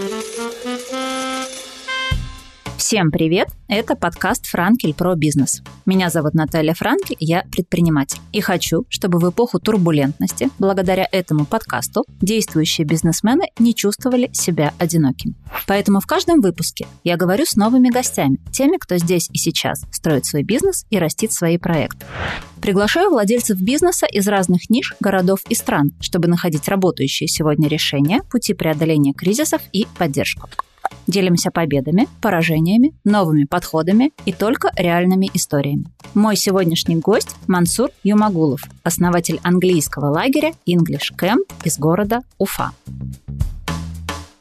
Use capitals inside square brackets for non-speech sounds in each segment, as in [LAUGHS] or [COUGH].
Thank you. Всем привет! Это подкаст «Франкель про бизнес». Меня зовут Наталья Франкель, я предприниматель. И хочу, чтобы в эпоху турбулентности, благодаря этому подкасту, действующие бизнесмены не чувствовали себя одинокими. Поэтому в каждом выпуске я говорю с новыми гостями, теми, кто здесь и сейчас строит свой бизнес и растит свои проекты. Приглашаю владельцев бизнеса из разных ниш, городов и стран, чтобы находить работающие сегодня решения, пути преодоления кризисов и поддержку. Делимся победами, поражениями, новыми подходами и только реальными историями. Мой сегодняшний гость – Мансур Юмагулов, основатель английского лагеря English Camp из города Уфа.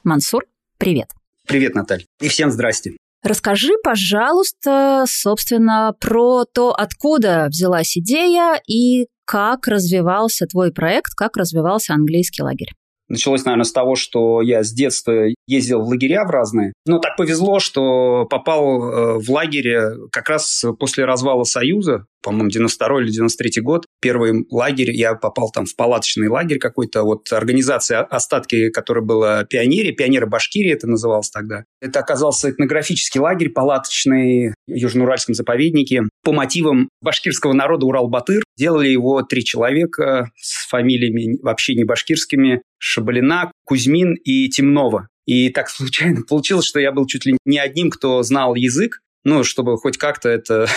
Мансур, привет. Привет, Наталья. И всем здрасте. Расскажи, пожалуйста, собственно, про то, откуда взялась идея и как развивался твой проект, как развивался английский лагерь. Началось, наверное, с того, что я с детства ездил в лагеря в разные. Но так повезло, что попал э, в лагерь как раз после развала Союза по-моему, 92 или 93 год. Первый лагерь, я попал там в палаточный лагерь какой-то, вот организация «Остатки», которая была «Пионере», «Пионеры Башкирии» это называлось тогда. Это оказался этнографический лагерь палаточный в Южноуральском заповеднике по мотивам башкирского народа Урал-Батыр. Делали его три человека с фамилиями вообще не башкирскими. Шабалина, Кузьмин и Темнова. И так случайно получилось, что я был чуть ли не одним, кто знал язык, ну, чтобы хоть как-то это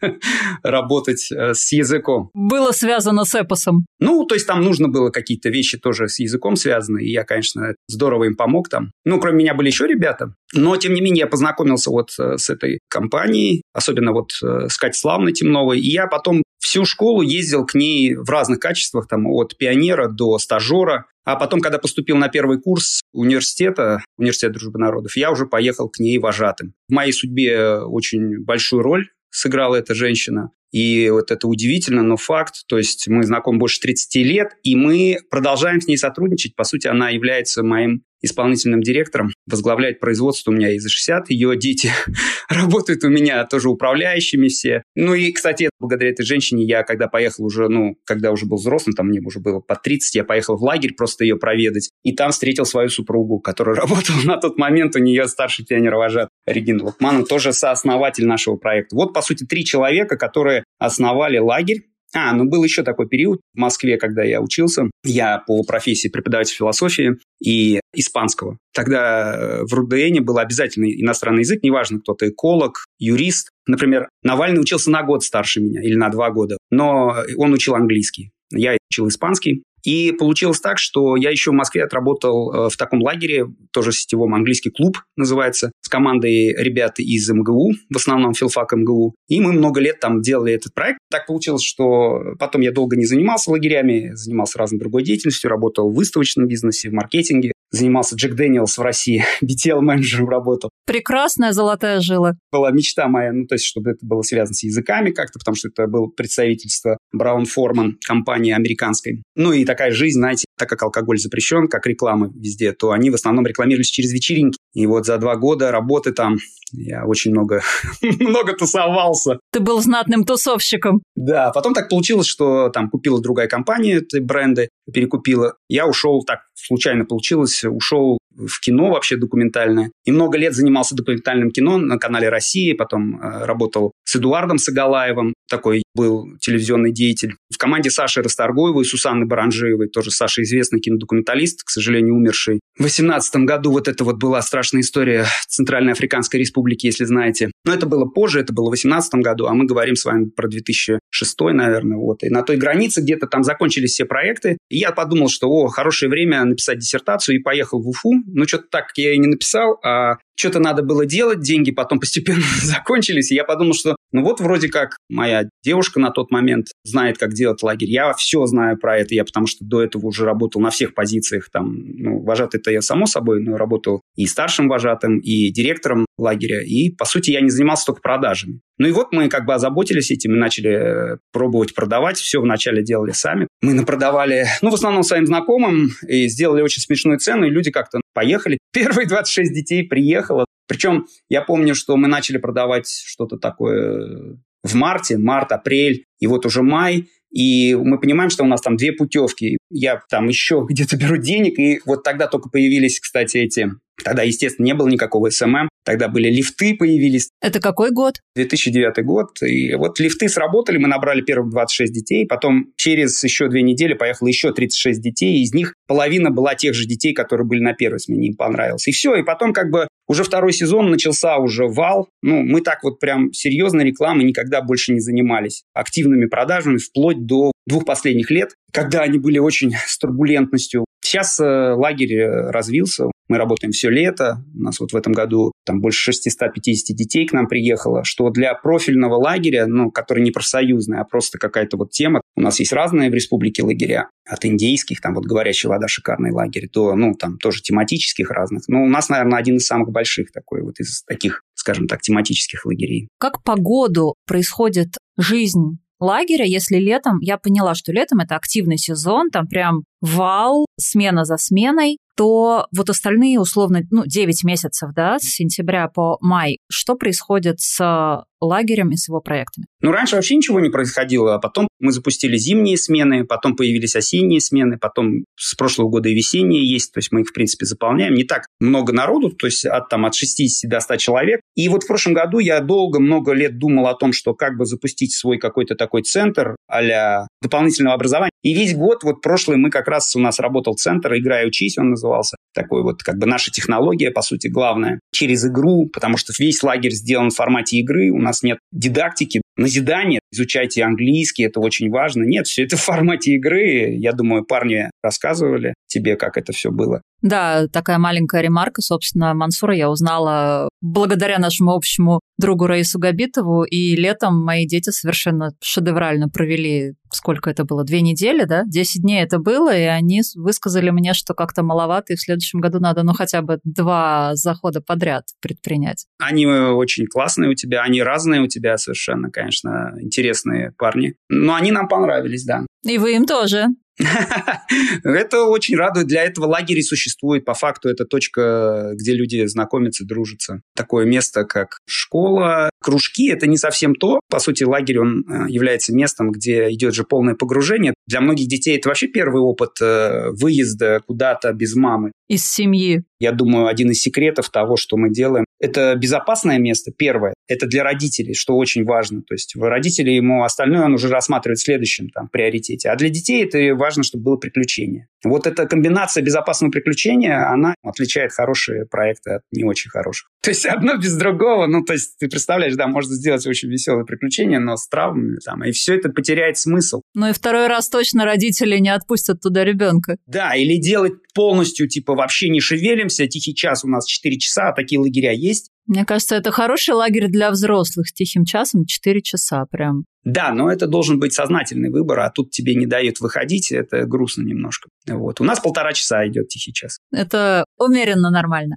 [LAUGHS] работать э, с языком. Было связано с эпосом. Ну, то есть там нужно было какие-то вещи тоже с языком связаны, и я, конечно, здорово им помог там. Ну, кроме меня были еще ребята, но, тем не менее, я познакомился вот э, с этой компанией, особенно вот э, с Катей Славной Темновой, и я потом всю школу ездил к ней в разных качествах, там, от пионера до стажера, а потом, когда поступил на первый курс университета, университет дружбы народов, я уже поехал к ней вожатым. В моей судьбе очень большую роль сыграла эта женщина. И вот это удивительно, но факт. То есть мы знакомы больше 30 лет, и мы продолжаем с ней сотрудничать. По сути, она является моим исполнительным директором, возглавляет производство у меня из за 60. Ее дети [LAUGHS] работают у меня тоже управляющими все. Ну и, кстати, благодаря этой женщине я, когда поехал уже, ну, когда уже был взрослым, там мне уже было по 30, я поехал в лагерь просто ее проведать. И там встретил свою супругу, которая [LAUGHS] работала на тот момент, у нее старший пионер-вожат Регина Лукманов, тоже сооснователь нашего проекта. Вот, по сути, три человека, которые основали лагерь а, ну был еще такой период в Москве, когда я учился. Я по профессии преподаватель философии и испанского. Тогда э, в РУДН был обязательный иностранный язык, неважно, кто-то эколог, юрист. Например, Навальный учился на год старше меня или на два года, но он учил английский. Я учил испанский. И получилось так, что я еще в Москве отработал э, в таком лагере, тоже сетевом английский клуб называется, с командой ребят из МГУ, в основном филфак МГУ. И мы много лет там делали этот проект. Так получилось, что потом я долго не занимался лагерями, занимался разной другой деятельностью, работал в выставочном бизнесе, в маркетинге, занимался Jack Daniel's в России, [LAUGHS] BTL-менеджером работал. Прекрасная золотая жила. Была мечта моя, ну, то есть, чтобы это было связано с языками как-то, потому что это было представительство Браун Форман, компании американской. Ну, и такая жизнь, знаете, так как алкоголь запрещен, как реклама везде, то они в основном рекламировались через вечеринки. И вот за два года работы там я очень много, [LAUGHS] много тусовался. Ты был знатным тусовщиком. Да, потом так получилось, что там купила другая компания эти бренды, перекупила. Я ушел, так случайно получилось, ушел в кино вообще документальное. И много лет занимался документальным кино на канале России, потом э, работал с Эдуардом Сагалаевым, такой был телевизионный деятель. В команде Саши Расторгуевой, Сусанны Баранжиевой, тоже Саша известный кинодокументалист, к сожалению, умерший. В 2018 году вот это вот была страшная история Центральной Африканской Республики, если знаете. Но это было позже, это было в 2018 году, а мы говорим с вами про 2006, наверное. Вот. И на той границе где-то там закончились все проекты. И я подумал, что, о, хорошее время написать диссертацию, и поехал в Уфу. Ну, что-то так я и не написал, а что-то надо было делать, деньги потом постепенно [LAUGHS] закончились, и я подумал, что ну вот вроде как моя девушка на тот момент знает, как делать лагерь. Я все знаю про это, я потому что до этого уже работал на всех позициях. Там, ну, вожатый-то я само собой, но работал и старшим вожатым, и директором лагеря. И, по сути, я не занимался только продажами. Ну и вот мы как бы озаботились этим и начали э, пробовать продавать. Все вначале делали сами. Мы напродавали, ну, в основном своим знакомым, и сделали очень смешную цену, и люди как-то поехали. [LAUGHS] Первые 26 детей приехало. Причем я помню, что мы начали продавать что-то такое в марте, март, апрель, и вот уже май, И мы понимаем, что у нас там две путевки. Я там еще [LAUGHS] где-то беру денег, и вот тогда только появились, кстати, эти Тогда, естественно, не было никакого SMM. Тогда были лифты появились. Это какой год? 2009 год. И вот лифты сработали, мы набрали первых 26 детей. Потом через еще две недели поехало еще 36 детей. И из них половина была тех же детей, которые были на первой смене, им понравилось. И все. И потом как бы уже второй сезон начался уже вал. Ну, мы так вот прям серьезно рекламой никогда больше не занимались. Активными продажами вплоть до двух последних лет, когда они были очень с турбулентностью. Сейчас э, лагерь э, развился, мы работаем все лето. У нас вот в этом году там больше 650 детей к нам приехало, что для профильного лагеря, ну, который не профсоюзный, а просто какая-то вот тема. У нас есть разные в республике лагеря. От индейских, там вот говорящая вода, шикарный лагерь, до, ну, там тоже тематических разных. Но у нас, наверное, один из самых больших такой вот из таких, скажем так, тематических лагерей. Как по году происходит жизнь лагеря, если летом, я поняла, что летом это активный сезон, там прям вал, смена за сменой, то вот остальные, условно, ну, 9 месяцев, да, с сентября по май, что происходит с лагерем и с его проектами? Ну, раньше вообще ничего не происходило, а потом мы запустили зимние смены, потом появились осенние смены, потом с прошлого года и весенние есть, то есть мы их, в принципе, заполняем. Не так много народу, то есть от, там, от 60 до 100 человек. И вот в прошлом году я долго, много лет думал о том, что как бы запустить свой какой-то такой центр а дополнительного образования. И весь год, вот прошлый, мы как раз у нас работал центр «Играй, учись», он назывался. Такой вот как бы наша технология, по сути, главная. Через игру, потому что весь лагерь сделан в формате игры, у нас нет дидактики, назидания, изучайте английский, это очень важно. Нет, все это в формате игры. Я думаю, парни рассказывали тебе, как это все было. Да, такая маленькая ремарка. Собственно, Мансура я узнала благодаря нашему общему другу Раису Габитову. И летом мои дети совершенно шедеврально провели, сколько это было, две недели, да? Десять дней это было, и они высказали мне, что как-то маловато, и в следующем году надо, ну, хотя бы два захода подряд предпринять. Они очень классные у тебя, они разные у тебя совершенно, конечно, интересные парни. Но они нам понравились, да. И вы им тоже. [LAUGHS] Это очень радует. Для этого лагерь существует. По факту это точка, где люди знакомятся, дружатся. Такое место, как школа. Кружки – это не совсем то. По сути, лагерь, он э, является местом, где идет же полное погружение. Для многих детей это вообще первый опыт э, выезда куда-то без мамы. Из семьи. Я думаю, один из секретов того, что мы делаем, это безопасное место, первое. Это для родителей, что очень важно. То есть родители ему остальное он уже рассматривает в следующем там, приоритете. А для детей это важно, чтобы было приключение. Вот эта комбинация безопасного приключения, она отличает хорошие проекты от не очень хороших. То есть одно без другого, ну, то есть ты представляешь, да, можно сделать очень веселое приключение, но с травмами там, и все это потеряет смысл. Ну и второй раз точно родители не отпустят туда ребенка. Да, или делать полностью, типа, вообще не шевелимся, тихий час у нас 4 часа, а такие лагеря есть. Мне кажется, это хороший лагерь для взрослых с тихим часом 4 часа прям. Да, но это должен быть сознательный выбор, а тут тебе не дают выходить, это грустно немножко. Вот. У нас полтора часа идет тихий час. Это умеренно нормально.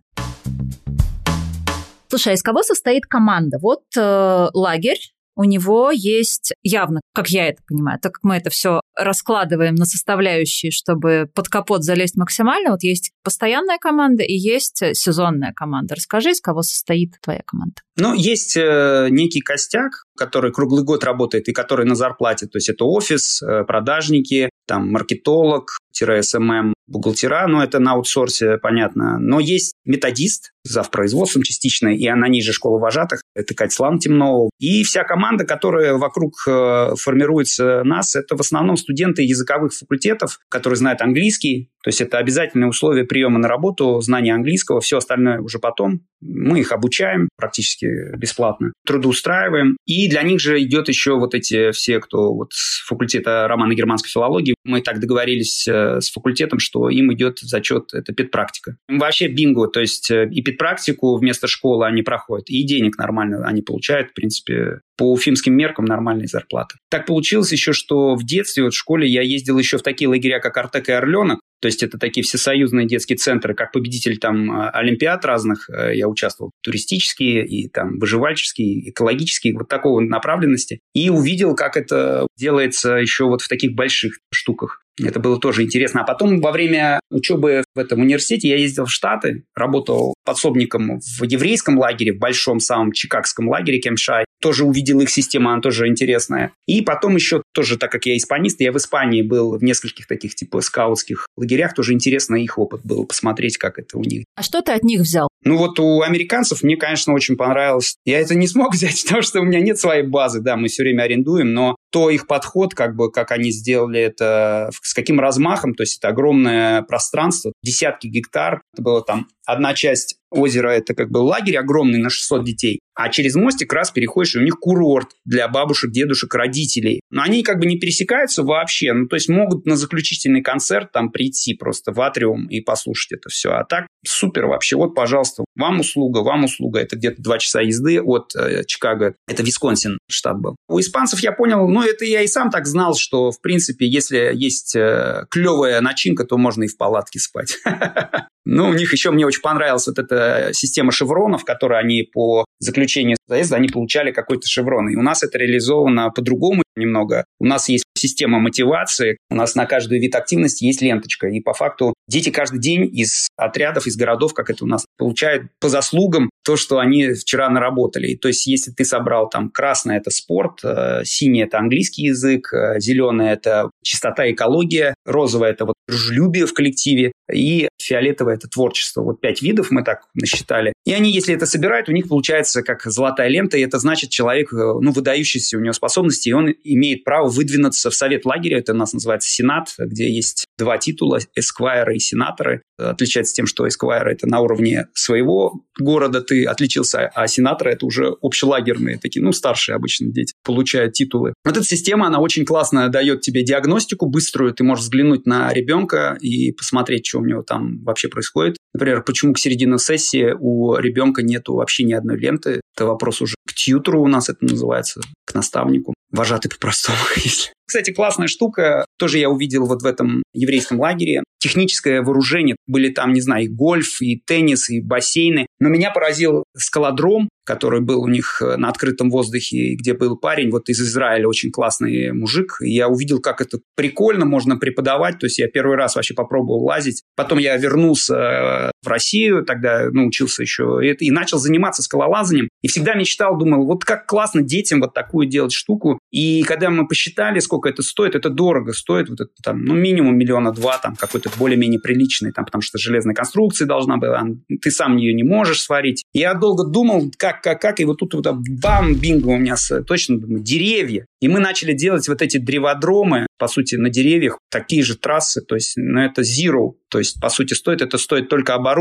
Слушай, а из кого состоит команда? Вот э, лагерь, у него есть явно, как я это понимаю, так как мы это все раскладываем на составляющие, чтобы под капот залезть максимально, вот есть постоянная команда и есть сезонная команда. Расскажи, из кого состоит твоя команда? Ну, есть э, некий костяк, который круглый год работает и который на зарплате. То есть это офис, э, продажники, там маркетолог, SMM, бухгалтера, но это на аутсорсе, понятно. Но есть методист, зав. производством частично, и она ниже школы вожатых, это Катя Темнова. И вся команда, которая вокруг э, формируется нас, это в основном студенты языковых факультетов, которые знают английский, то есть это обязательное условие приема на работу, знание английского, все остальное уже потом. Мы их обучаем практически бесплатно, трудоустраиваем. И для них же идет еще вот эти все, кто вот с факультета романо-германской филологии. Мы так договорились э, с факультетом, что им идет зачет, это педпрактика. Вообще бинго, то есть э, и педпрактику вместо школы они проходят, и денег нормально они получают, в принципе, по уфимским меркам нормальные зарплаты. Так получилось еще, что в детстве, вот в школе я ездил еще в такие лагеря, как Артек и Орленок, то есть это такие всесоюзные детские центры, как победитель там а, олимпиад разных. Э, я участвовал туристические и там выживальческие, экологические, вот такого направленности. И увидел, как это делается еще вот в таких больших штуках. Это было тоже интересно. А потом во время учебы в этом университете я ездил в Штаты, работал подсобником в еврейском лагере, в большом самом чикагском лагере Кемшай. Тоже увидел их систему, она тоже интересная. И потом еще тоже, так как я испанист, я в Испании был в нескольких таких типа скаутских лагерях, тоже интересно их опыт был посмотреть, как это у них. А что ты от них взял? Ну вот у американцев мне, конечно, очень понравилось. Я это не смог [LAUGHS] взять, потому что у меня нет своей базы, да, мы все время арендуем, но то их подход, как бы, как они сделали это, с каким размахом, то есть это огромное пространство, десятки гектар, это было там одна часть озера – это как бы лагерь огромный на 600 детей, а через мостик раз переходишь, и у них курорт для бабушек, дедушек, родителей. Но они как бы не пересекаются вообще, ну, то есть могут на заключительный концерт там прийти просто в атриум и послушать это все. А так супер вообще. Вот, пожалуйста, вам услуга, вам услуга. Это где-то два часа езды от э, Чикаго. Это Висконсин штат был. У испанцев я понял, ну, это я и сам так знал, что, в принципе, если есть э, клевая начинка, то можно и в палатке спать. [LAUGHS] Ну, у них еще мне очень понравилась вот эта система шевронов, которые они по заключению заезда, они получали какой-то шеврон. И у нас это реализовано по-другому немного. У нас есть система мотивации, у нас на каждый вид активности есть ленточка. И по факту дети каждый день из отрядов, из городов, как это у нас, получают по заслугам то, что они вчера наработали. То есть если ты собрал там красное – это спорт, э, синий – это английский язык, э, зеленый – это чистота, экология, розовое – это вот дружелюбие в коллективе, и фиолетовое – это творчество. Вот пять видов мы так насчитали. И они, если это собирают, у них получается как золотая лента, и это значит человек, э, ну, выдающийся у него способности, и он имеет право выдвинуться в совет лагеря, это у нас называется Сенат, где есть два титула, эсквайры и сенаторы. Отличается тем, что эсквайры – это на уровне своего города ты отличился, а сенаторы – это уже общелагерные, такие, ну, старшие обычно дети, получают титулы. Вот эта система, она очень классно дает тебе диагностику быструю, ты можешь взглянуть на ребенка и посмотреть, что у него там вообще происходит. Например, почему к середине сессии у ребенка нету вообще ни одной ленты. Это вопрос уже к тьютеру у нас это называется, к наставнику. Вожатый по-простому, [LAUGHS] если кстати, классная штука, тоже я увидел вот в этом еврейском лагере. Техническое вооружение. Были там, не знаю, и гольф, и теннис, и бассейны. Но меня поразил скалодром, который был у них э, на открытом воздухе, где был парень вот из Израиля, очень классный мужик. И я увидел, как это прикольно можно преподавать. То есть я первый раз вообще попробовал лазить. Потом я вернулся э, в Россию, тогда ну, учился еще, и, и начал заниматься скалолазанием. И всегда мечтал, думал, вот как классно детям вот такую делать штуку. И когда мы посчитали, сколько это стоит, это дорого стоит, вот это там, ну, минимум миллиона два, там, какой-то более-менее приличный, там, потому что железная конструкция должна была, ты сам ее не можешь сварить. Я долго думал, как как, как, и вот тут вот бам, бинго у меня точно думаю, деревья. И мы начали делать вот эти древодромы, по сути, на деревьях, такие же трассы, то есть, ну, это zero, то есть, по сути, стоит, это стоит только оборудование,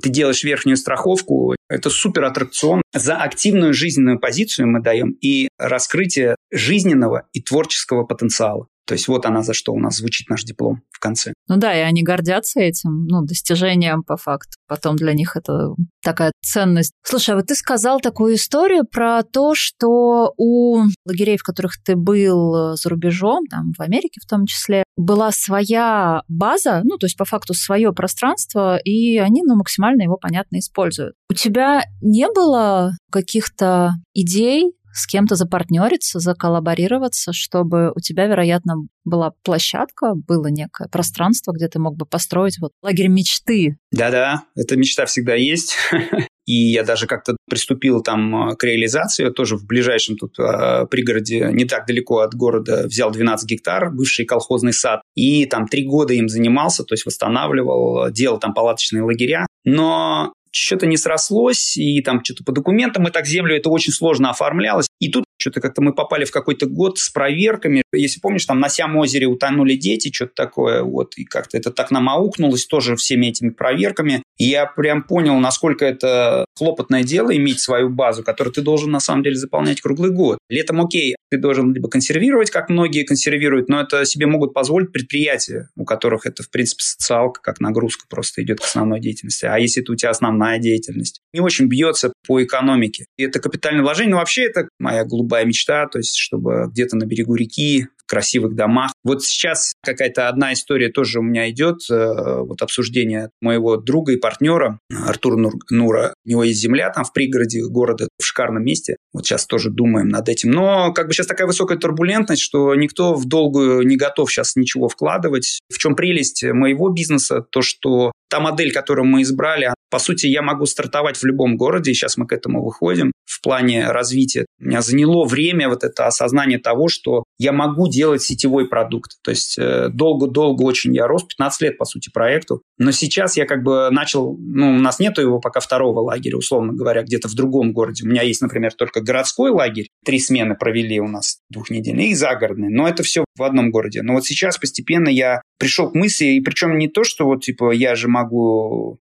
ты делаешь верхнюю страховку, это супер аттракцион. За активную жизненную позицию мы даем и раскрытие жизненного и творческого потенциала. То есть вот она за что у нас звучит наш диплом в конце. Ну да, и они гордятся этим, ну, достижением по факту. Потом для них это такая ценность. Слушай, а вот ты сказал такую историю про то, что у лагерей, в которых ты был за рубежом, там в Америке в том числе, была своя база, ну, то есть по факту свое пространство, и они, ну, максимально его, понятно, используют. У тебя не было каких-то идей с кем-то запартнериться, заколлаборироваться, чтобы у тебя, вероятно, была площадка, было некое пространство, где ты мог бы построить вот лагерь мечты. Да-да, эта мечта всегда есть. [LAUGHS] И я даже как-то приступил там э, к реализации, тоже в ближайшем тут э, пригороде, не так далеко от города, взял 12 гектар, бывший колхозный сад, и там три года им занимался, то есть восстанавливал, делал там палаточные лагеря. Но что-то не срослось, и там что-то по документам, и так землю это очень сложно оформлялось. И тут что-то как-то мы попали в какой-то год с проверками. Если помнишь, там на Сям-озере утонули дети, что-то такое, вот, и как-то это так нам аукнулось тоже всеми этими проверками. И я прям понял, насколько это хлопотное дело иметь свою базу, которую ты должен на самом деле заполнять круглый год. Летом окей, ты должен либо консервировать, как многие консервируют, но это себе могут позволить предприятия, у которых это, в принципе, социалка, как нагрузка просто идет к основной деятельности. А если это у тебя основная деятельность, не очень бьется по экономике. И это капитальное вложение, но вообще это моя голубая мечта, то есть чтобы где-то на берегу реки красивых домах. Вот сейчас какая-то одна история тоже у меня идет, э, вот обсуждение моего друга и партнера Артура Нур, Нура. У него есть земля там в пригороде города, в шикарном месте. Вот сейчас тоже думаем над этим. Но как бы сейчас такая высокая турбулентность, что никто в долгую не готов сейчас ничего вкладывать. В чем прелесть моего бизнеса? То, что та модель, которую мы избрали, по сути, я могу стартовать в любом городе, сейчас мы к этому выходим в плане развития. Меня заняло время вот это осознание того, что я могу делать сетевой продукт. То есть э, долго-долго очень я рос, 15 лет, по сути, проекту. Но сейчас я как бы начал, ну, у нас нету его пока второго лагеря, условно говоря, где-то в другом городе. У меня есть, например, только городской лагерь, три смены провели у нас двухнедельные, и загородный. Но это все в одном городе. Но вот сейчас постепенно я пришел к мысли, и причем не то, что вот, типа, я же могу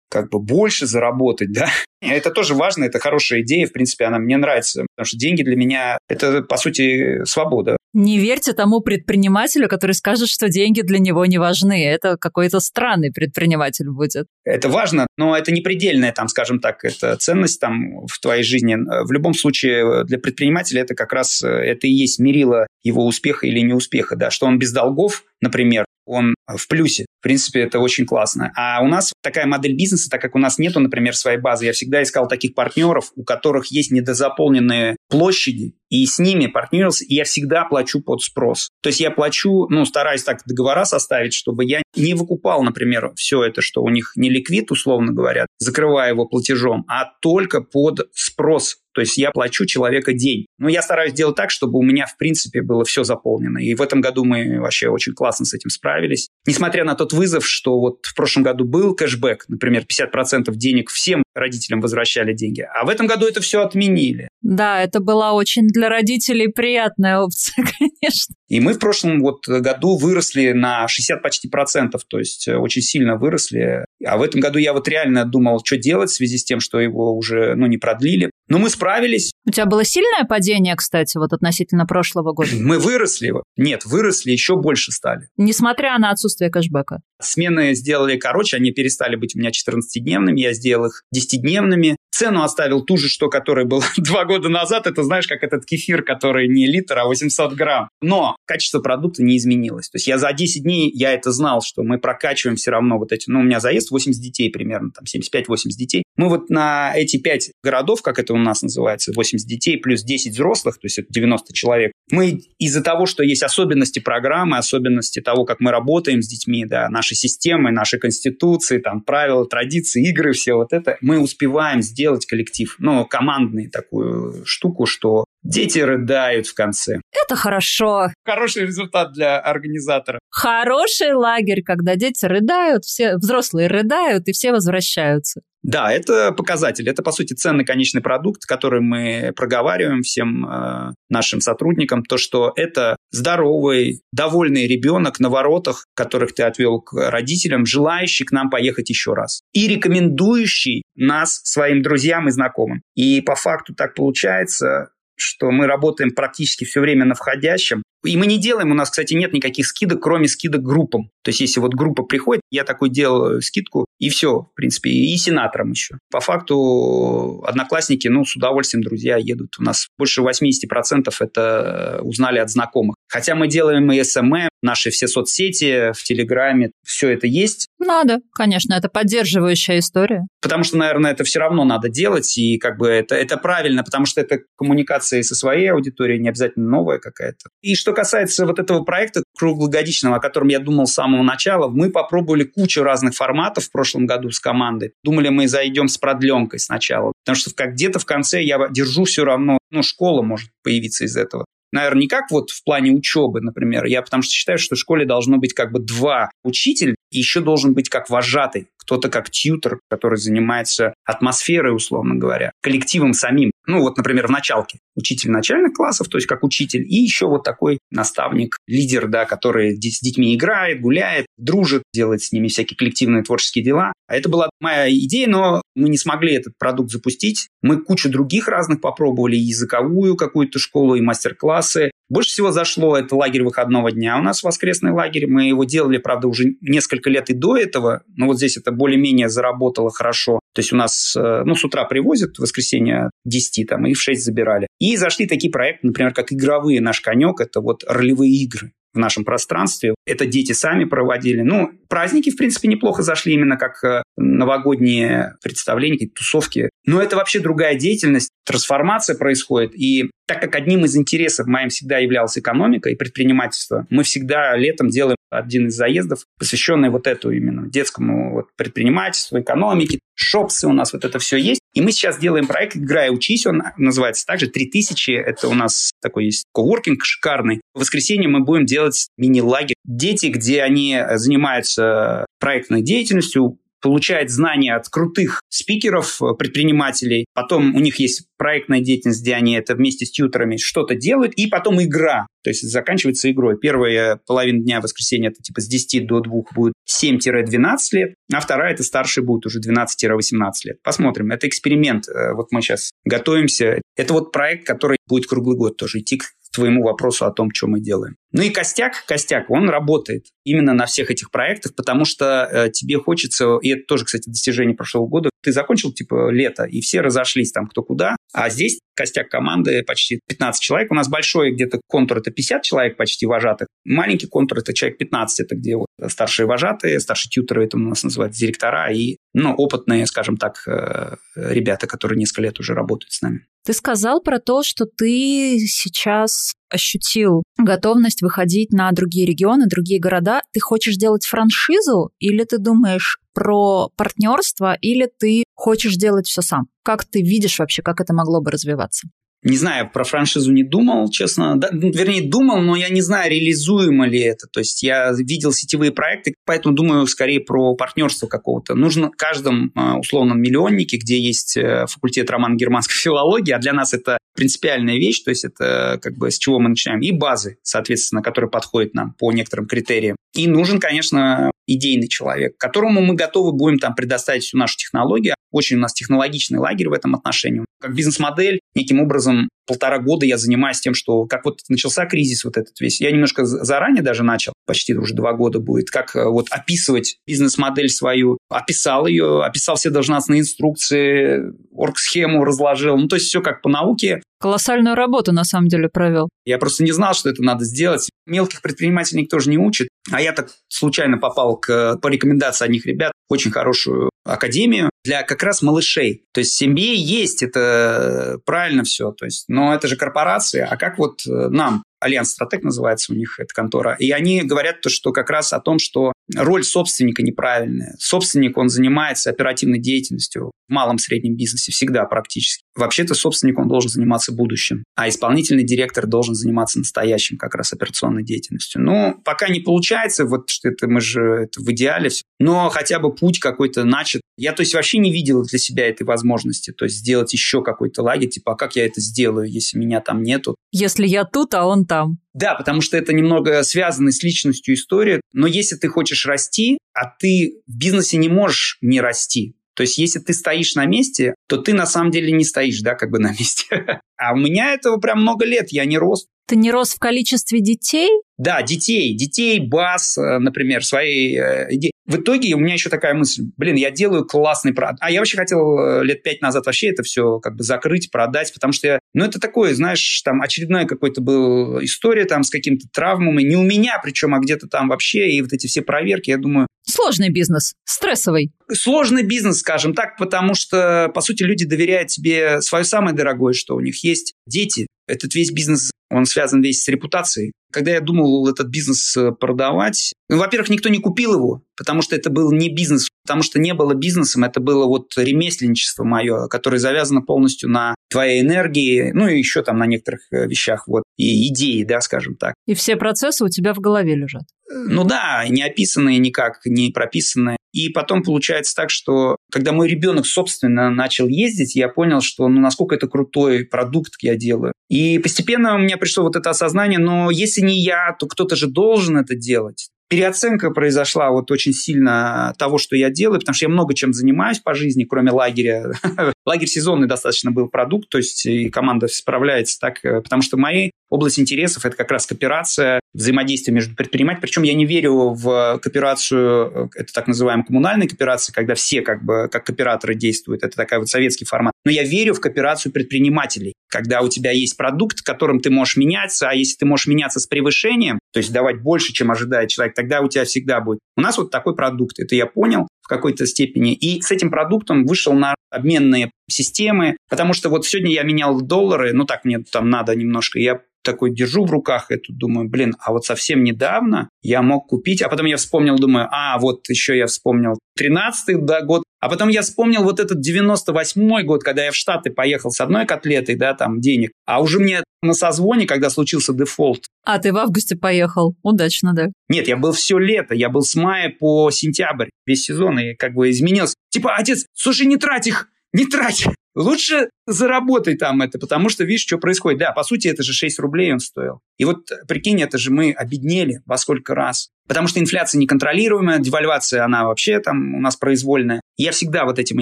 как бы больше заработать, да. [LAUGHS] Это тоже важно, это хорошая идея, в принципе, она мне нравится, потому что деньги для меня – это, по сути, свобода. Не верьте тому предпринимателю, который скажет, что деньги для него не важны. Это какой-то странный предприниматель будет. Это важно, но это не предельная, там, скажем так, это ценность там в твоей жизни. В любом случае, для предпринимателя это как раз это и есть мерило его успеха или неуспеха, да, что он без долгов, например, он в плюсе. В принципе, это очень классно. А у нас такая модель бизнеса, так как у нас нету, например, своей базы, я всегда искал таких партнеров, у которых есть недозаполненные площади, и с ними партнерился, и я всегда плачу под спрос. То есть я плачу, ну, стараюсь так договора составить, чтобы я не выкупал, например, все это, что у них не ликвид, условно говоря, закрывая его платежом, а только под спрос то есть я плачу человека день. Но я стараюсь делать так, чтобы у меня, в принципе, было все заполнено. И в этом году мы вообще очень классно с этим справились. Несмотря на тот вызов, что вот в прошлом году был кэшбэк, например, 50% денег всем родителям возвращали деньги, а в этом году это все отменили. Да, это была очень для родителей приятная опция, [LAUGHS] конечно. И мы в прошлом вот году выросли на 60 почти процентов, то есть э, очень сильно выросли. А в этом году я вот реально думал, что делать в связи с тем, что его уже ну, не продлили. Но мы справились. У тебя было сильное падение, кстати, вот относительно прошлого года? [CLEARS THROAT] Мы выросли. Нет, выросли, еще больше стали. Несмотря на отсутствие кэшбэка? Смены сделали короче, они перестали быть у меня 14-дневными, я сделал их 10-дневными. Цену оставил ту же, что которая была [LAUGHS] два года назад. Это знаешь, как этот кефир, который не литр, а 800 грамм. Но качество продукта не изменилось. То есть я за 10 дней, я это знал, что мы прокачиваем все равно вот эти... Ну, у меня заезд 80 детей примерно, там 75-80 детей. Мы вот на эти 5 городов, как это у нас называется, 80 детей плюс 10 взрослых, то есть это 90 человек, мы из-за того, что есть особенности программы, особенности того, как мы работаем с детьми, да, наши системы, наши конституции, там, правила, традиции, игры, все вот это, мы успеваем сделать коллектив, ну, командный такую штуку, что Дети рыдают в конце. Это хорошо. Хороший результат для организатора. Хороший лагерь, когда дети рыдают, все взрослые рыдают, и все возвращаются. Да, это показатель. Это, по сути, ценный конечный продукт, который мы проговариваем всем э, нашим сотрудникам. То, что это здоровый, довольный ребенок на воротах, которых ты отвел к родителям, желающий к нам поехать еще раз. И рекомендующий нас своим друзьям и знакомым. И по факту так получается, что мы работаем практически все время на входящем. И мы не делаем, у нас, кстати, нет никаких скидок, кроме скидок группам. То есть, если вот группа приходит, я такой делаю скидку, и все, в принципе, и сенаторам еще. По факту, одноклассники, ну, с удовольствием, друзья, едут. У нас больше 80% это узнали от знакомых. Хотя мы делаем и SMM, наши все соцсети, в Телеграме, все это есть. Надо, конечно, это поддерживающая история. Потому что, наверное, это все равно надо делать, и как бы это, это правильно, потому что это коммуникация со своей аудиторией, не обязательно новая какая-то. И что касается вот этого проекта круглогодичного, о котором я думал с самого начала, мы попробовали кучу разных форматов в прошлом году с командой. Думали, мы зайдем с продленкой сначала, потому что как где-то в конце я держу все равно, ну, школа может появиться из этого наверное, не как вот в плане учебы, например. Я потому что считаю, что в школе должно быть как бы два учителя, и еще должен быть как вожатый, кто-то как тьютер, который занимается атмосферой, условно говоря, коллективом самим. Ну вот, например, в началке учитель начальных классов, то есть как учитель, и еще вот такой наставник, лидер, да, который с детьми играет, гуляет, дружит, делает с ними всякие коллективные творческие дела. А это была моя идея, но мы не смогли этот продукт запустить. Мы кучу других разных попробовали, и языковую какую-то школу, и мастер-классы. Больше всего зашло это лагерь выходного дня. У нас воскресный лагерь, мы его делали, правда, уже несколько лет и до этого, но вот здесь это более-менее заработало хорошо. То есть у нас, э, ну, с утра привозят, в воскресенье 10 там, и в 6 забирали. И зашли такие проекты, например, как игровые «Наш конек», это вот ролевые игры в нашем пространстве. Это дети сами проводили. Ну, праздники, в принципе, неплохо зашли именно как э, новогодние представления, тусовки. Но это вообще другая деятельность, трансформация происходит. И Так как одним из интересов моим всегда являлась экономика и предпринимательство, мы всегда летом делаем один из заездов, посвященный вот эту именно детскому вот предпринимательству, экономике. Шопсы у нас вот это все есть. И мы сейчас делаем проект «Играй, учись», он называется также «3000». Это у нас такой есть коворкинг шикарный. В воскресенье мы будем делать мини-лагерь. Дети, где они занимаются проектной деятельностью, получает знания от крутых спикеров, э, предпринимателей. Потом у них есть проектная деятельность, где они это вместе с тьютерами что-то делают. И потом игра. То есть заканчивается игрой. Первая половина дня воскресенья это типа с 10 до 2 будет 7-12 лет, а вторая это старший будет уже 12-18 лет. Посмотрим. Это эксперимент. Э, вот мы сейчас готовимся. Это вот проект, который будет круглый год тоже идти к твоему вопросу о том, что мы делаем. Ну и костяк, костяк, он работает именно на всех этих проектах, потому что э, тебе хочется, и это тоже, кстати, достижение прошлого года, ты закончил типа лето, и все разошлись там кто куда, а здесь костяк команды почти 15 человек. У нас большой где-то контур это 50 человек почти вожатых. Маленький контур это человек 15, это где вот старшие вожатые, старшие тьютеры, это у нас называют директора и ну, опытные, скажем так, э, ребята, которые несколько лет уже работают с нами. Ты сказал про то, что ты сейчас ощутил готовность выходить на другие регионы, другие города. Ты хочешь делать франшизу или ты думаешь про партнерство, или ты хочешь делать все сам? Как ты видишь вообще, как это могло бы развиваться? Не знаю, про франшизу не думал, честно. Да, ну, вернее, думал, но я не знаю, реализуемо ли это. То есть я видел сетевые проекты, поэтому думаю скорее про партнерство какого-то. Нужно каждом а, условном миллионнике, где есть э, факультет роман-германской филологии, а для нас это принципиальная вещь, то есть это как бы с чего мы начинаем, и базы, соответственно, которые подходят нам по некоторым критериям. И нужен, конечно, идейный человек, которому мы готовы будем там предоставить всю нашу технологию. Очень у нас технологичный лагерь в этом отношении. Как бизнес-модель, неким образом полтора года я занимаюсь тем, что как вот начался кризис вот этот весь. Я немножко заранее даже начал, почти уже два года будет, как э, вот описывать бизнес-модель свою. Описал ее, описал все должностные инструкции, орг-схему разложил. Ну, то есть все как по науке. Колоссальную работу, на самом деле, провел. Я просто не знал, что это надо сделать. Мелких предпринимателей никто же не учит. А я так случайно попал к, по рекомендации одних ребят в очень хорошую академию для как раз малышей. То есть MBA есть, это правильно все. То есть, но это же корпорация. А как вот э, нам? Альянс Стратег называется у них эта контора. И они говорят то, что как раз о том, что роль собственника неправильная. Собственник, он занимается оперативной деятельностью в малом среднем бизнесе всегда практически. Вообще-то собственник, он должен заниматься будущим, а исполнительный директор должен заниматься настоящим как раз операционной деятельностью. Но пока не получается, вот что это мы же это в идеале, но хотя бы путь какой-то начат. Я, то есть, вообще не видел для себя этой возможности, то есть сделать еще какой-то лагерь, типа, а как я это сделаю, если меня там нету? Если я тут, а он там. Да, потому что это немного связано с личностью истории. Но если ты хочешь расти, а ты в бизнесе не можешь не расти, то есть, если ты стоишь на месте, то ты на самом деле не стоишь, да, как бы на [LAUGHS] месте. А у меня этого прям много лет, я не рос. Ты не рос в количестве детей? Да, детей. Детей, бас, э, например, своей э, В итоге у меня еще такая мысль, блин, я делаю классный продукт. А я вообще хотел э, лет пять назад вообще это все как бы закрыть, продать, потому что я... Ну, это такое, знаешь, там очередная какой-то был история там с какими-то травмами. Не у меня, причем, а где-то там вообще. И вот эти все проверки, я думаю... Сложный бизнес, стрессовый. Сложный бизнес, скажем так, потому что, по сути, люди доверяют тебе свое самое дорогое, что у них есть дети. Этот весь бизнес, он связан весь с репутацией. Когда я думал этот бизнес э, продавать, ну, во-первых, никто не купил его, потому что это был не бизнес, потому что не было бизнесом, это было вот ремесленничество мое, которое завязано полностью на твоей энергии, ну и еще там на некоторых э, вещах, вот, и идеи, да, скажем так. И все процессы у тебя в голове лежат. Ну да, не описанные никак, не прописанные. И потом получается так, что когда мой ребенок, собственно, начал ездить, я понял, что ну, насколько это крутой продукт я делаю. И постепенно у меня пришло вот это осознание, но если не я, то кто-то же должен это делать переоценка произошла вот очень сильно того, что я делаю, потому что я много чем занимаюсь по жизни, кроме лагеря. [LAUGHS] Лагерь сезонный достаточно был продукт, то есть и команда справляется так, э, потому что мои область интересов – это как раз кооперация, взаимодействие между предпринимателями. Причем я не верю в кооперацию, э, это так называемая коммунальная кооперация, когда все как бы как кооператоры действуют. Это такой вот советский формат. Но я верю в кооперацию предпринимателей, когда у тебя есть продукт, которым ты можешь меняться, а если ты можешь меняться с превышением, то есть давать больше, чем ожидает человек, тогда у тебя всегда будет. У нас вот такой продукт, это я понял. В какой-то степени. И с этим продуктом вышел на обменные системы, потому что вот сегодня я менял доллары, ну так мне там надо немножко, я такой держу в руках эту, думаю, блин, а вот совсем недавно я мог купить, а потом я вспомнил, думаю, а вот еще я вспомнил 13-й да, год, а потом я вспомнил вот этот 98-й год, когда я в Штаты поехал с одной котлетой, да, там, денег, а уже мне на созвоне, когда случился дефолт. А ты в августе поехал. Удачно, да? Нет, я был все лето. Я был с мая по сентябрь. Весь сезон и как бы изменился. Типа, отец, слушай, не трать их, не трать. [LAUGHS] Лучше заработай там это, потому что видишь, что происходит. Да, по сути, это же 6 рублей он стоил. И вот, прикинь, это же мы обеднели во сколько раз. Потому что инфляция неконтролируемая, девальвация, она вообще там у нас произвольная. Я всегда вот этим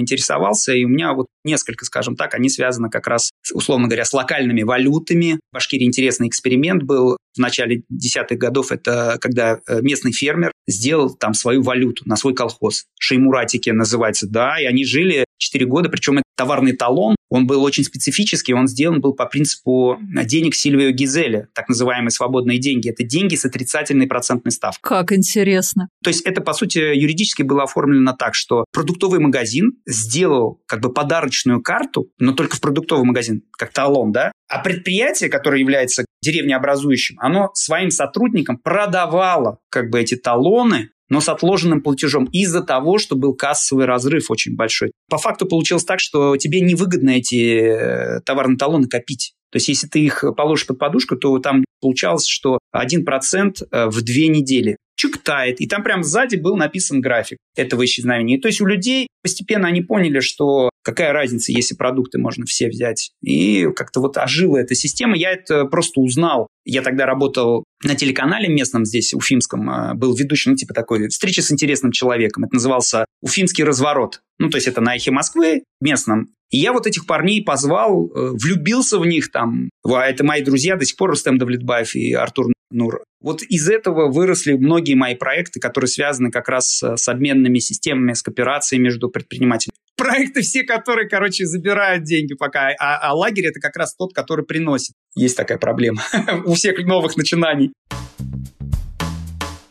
интересовался, и у меня вот несколько, скажем так, они связаны как раз, условно говоря, с локальными валютами. В Башкирии интересный эксперимент был в начале десятых годов. Это когда э, местный фермер сделал там свою валюту на свой колхоз. Шеймуратики называется, да, и они жили 4 года, причем это товарный талон, он был очень специфический, он сделан был по принципу денег Сильвио Гизеля, так называемые свободные деньги. Это деньги с отрицательной процентной ставкой. Как интересно. То есть это, по сути, юридически было оформлено так, что продуктовый магазин сделал как бы подарочную карту, но только в продуктовый магазин, как талон, да, а предприятие, которое является деревнеобразующим, оно своим сотрудникам продавало как бы эти талоны но с отложенным платежом из-за того, что был кассовый разрыв очень большой. По факту получилось так, что тебе невыгодно эти э, товарные талоны копить. То есть, если ты их положишь под подушку, то там получалось, что 1% э, в две недели чук тает. И там прям сзади был написан график этого исчезновения. И то есть у людей постепенно они поняли, что какая разница, если продукты можно все взять. И как-то вот ожила эта система. Я это просто узнал. Я тогда работал на телеканале местном здесь, уфимском, э, был ведущим, ну, типа такой, встреча с интересным человеком. Это назывался «Уфимский разворот». Ну, то есть это на эхе Москвы местном. И я вот этих парней позвал, э, влюбился в них там. Это мои друзья до сих пор, Рустем Давлетбаев и Артур Нур. Вот из этого выросли многие мои проекты, которые связаны как раз с обменными системами, с кооперацией между предпринимателями. Проекты все, которые, короче, забирают деньги пока, а, а лагерь это как раз тот, который приносит. Есть такая проблема [LAUGHS] у всех новых начинаний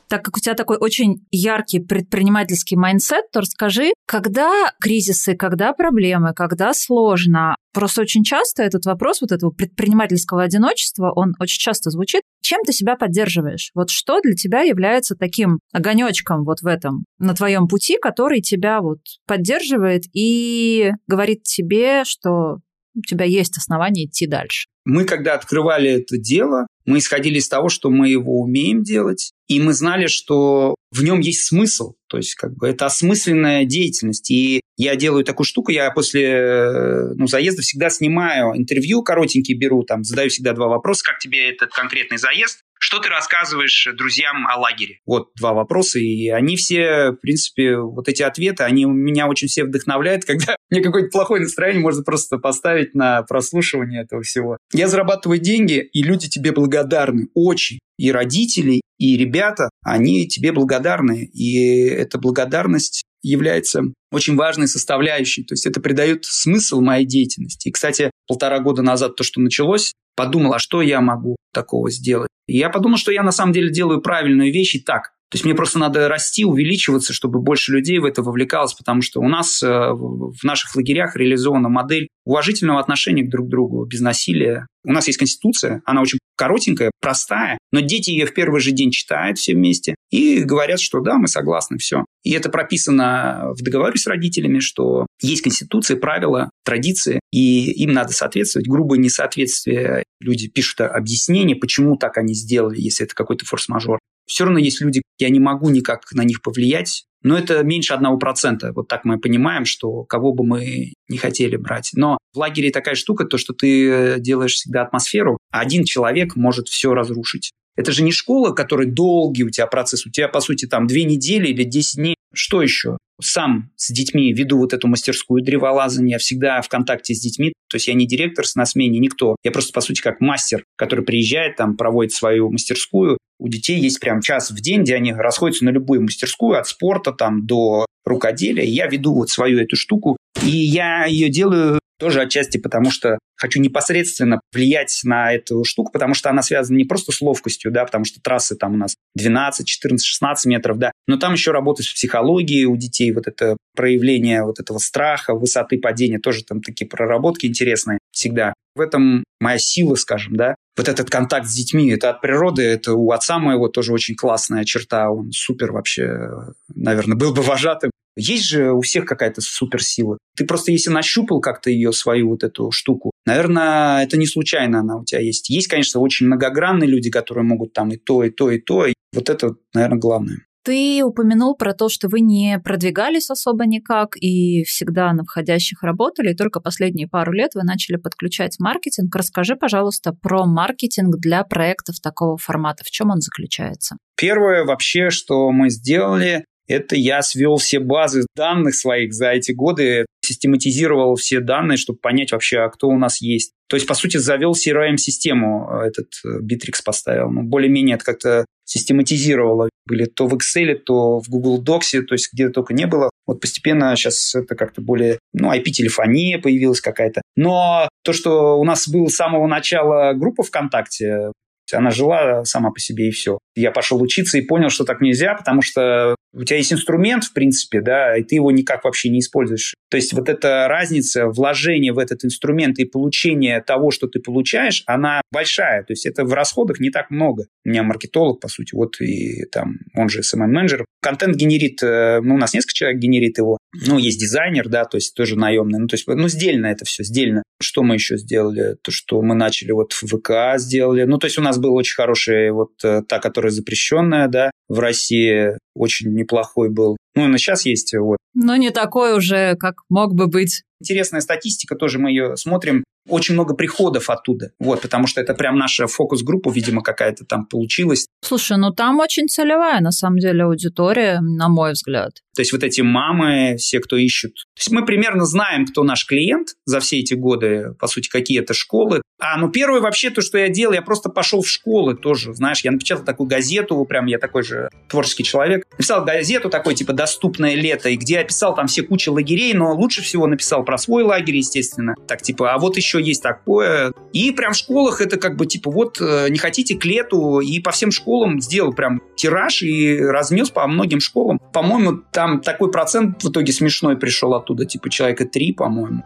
так как у тебя такой очень яркий предпринимательский mindset, то расскажи, когда кризисы, когда проблемы, когда сложно. Просто очень часто этот вопрос вот этого предпринимательского одиночества, он очень часто звучит. Чем ты себя поддерживаешь? Вот что для тебя является таким огонечком вот в этом, на твоем пути, который тебя вот поддерживает и говорит тебе, что у тебя есть основания идти дальше? Мы, когда открывали это дело, мы исходили из того, что мы его умеем делать, и мы знали, что в нем есть смысл. То есть, как бы это осмысленная деятельность. И я делаю такую штуку, я после э, ну, заезда всегда снимаю интервью, коротенькие беру, там, задаю всегда два вопроса, как тебе этот конкретный заезд, что ты рассказываешь друзьям о лагере? Вот два вопроса, и они все, в принципе, вот эти ответы, они меня очень все вдохновляют, [LAUGHS] когда мне какое-то плохое настроение можно просто поставить на прослушивание этого всего. Я зарабатываю деньги, и люди тебе благодарны, очень. И родители, и ребята, они тебе благодарны. И эта благодарность является очень важной составляющей. То есть это придает смысл моей деятельности. И, кстати, полтора года назад то, что началось, подумал, а что я могу такого сделать? И я подумал, что я на самом деле делаю правильную вещь и так. То есть мне просто надо расти, увеличиваться, чтобы больше людей в это вовлекалось, потому что у нас э, в наших лагерях реализована модель уважительного отношения к друг другу, без насилия. У нас есть конституция, она очень коротенькая, простая, но дети ее в первый же день читают все вместе и говорят, что да, мы согласны, все. И это прописано в договоре с родителями, что есть конституция, правила, традиции, и им надо соответствовать. Грубое несоответствие, люди пишут объяснение, почему так они сделали, если это какой-то форс-мажор. Все равно есть люди, я не могу никак на них повлиять, но это меньше одного процента. Вот так мы понимаем, что кого бы мы не хотели брать. Но в лагере такая штука, то, что ты делаешь всегда атмосферу, а один человек может все разрушить. Это же не школа, которая долгий у тебя процесс. У тебя, по сути, там две недели или десять дней. Что еще? Сам с детьми веду вот эту мастерскую древолазания. Всегда в контакте с детьми. То есть я не директор на смене, никто. Я просто, по сути, как мастер, который приезжает, там, проводит свою мастерскую. У детей есть прям час в день, где они расходятся на любую мастерскую, от спорта там до рукоделия. Я веду вот свою эту штуку И я ее делаю тоже отчасти потому, что хочу непосредственно влиять на эту штуку, потому что она связана не просто с ловкостью, да, потому что трассы там у нас 12, 14, 16 метров, да, но там еще работать с психологией у детей, вот это проявление вот этого страха, высоты падения, тоже там такие проработки интересные всегда. В этом моя сила, скажем, да. Вот этот контакт с детьми, это от природы, это у отца моего тоже очень классная черта, он супер вообще, наверное, был бы вожатым есть же у всех какая-то суперсила. Ты просто если нащупал как-то ее, свою вот эту штуку, наверное, это не случайно она у тебя есть. Есть, конечно, очень многогранные люди, которые могут там и то, и то, и то. И вот это, наверное, главное. Ты упомянул про то, что вы не продвигались особо никак и всегда на входящих работали, и только последние пару лет вы начали подключать маркетинг. Расскажи, пожалуйста, про маркетинг для проектов такого формата. В чем он заключается? Первое вообще, что мы сделали, это я свел все базы данных своих за эти годы, систематизировал все данные, чтобы понять вообще, а кто у нас есть. То есть, по сути, завел CRM-систему, э, этот э, Bittrex поставил. Ну, более-менее это как-то систематизировало. Были то в Excel, то в Google Docs, то есть где только не было. Вот постепенно сейчас это как-то более... Ну, IP-телефония появилась какая-то. Но то, что у нас был с самого начала группа ВКонтакте, она жила сама по себе и все. Я пошел учиться и понял, что так нельзя, потому что у тебя есть инструмент, в принципе, да, и ты его никак вообще не используешь. То есть вот эта разница вложения в этот инструмент и получения того, что ты получаешь, она большая. То есть это в расходах не так много. У меня маркетолог, по сути, вот и там, он же SMM-менеджер. Контент генерит, э, ну, у нас несколько человек генерит его. Ну, есть дизайнер, да, то есть тоже наемный. Ну, то есть, ну, сдельно это все, сдельно. Что мы еще сделали? То, что мы начали вот в ВК сделали. Ну, то есть у нас был очень хороший вот э, та, которая запрещенная, да, в России очень неплохой был. Ну, и сейчас есть вот. Но не такой уже, как мог бы быть. Интересная статистика, тоже мы ее смотрим очень много приходов оттуда. Вот, потому что это прям наша фокус-группа, видимо, какая-то там получилась. Слушай, ну там очень целевая, на самом деле, аудитория, на мой взгляд. То есть вот эти мамы, все, кто ищут. То есть мы примерно знаем, кто наш клиент за все эти годы, по сути, какие это школы. А, ну первое вообще то, что я делал, я просто пошел в школы тоже, знаешь, я напечатал такую газету, прям я такой же творческий человек. Написал газету такой, типа, «Доступное лето», и где я писал там все кучи лагерей, но лучше всего написал про свой лагерь, естественно. Так, типа, а вот еще есть такое. И прям в школах это как бы, типа, вот, э, не хотите к лету, и по всем школам сделал прям тираж и разнес по многим школам. По-моему, там такой процент в итоге смешной пришел оттуда, типа человека три, по-моему.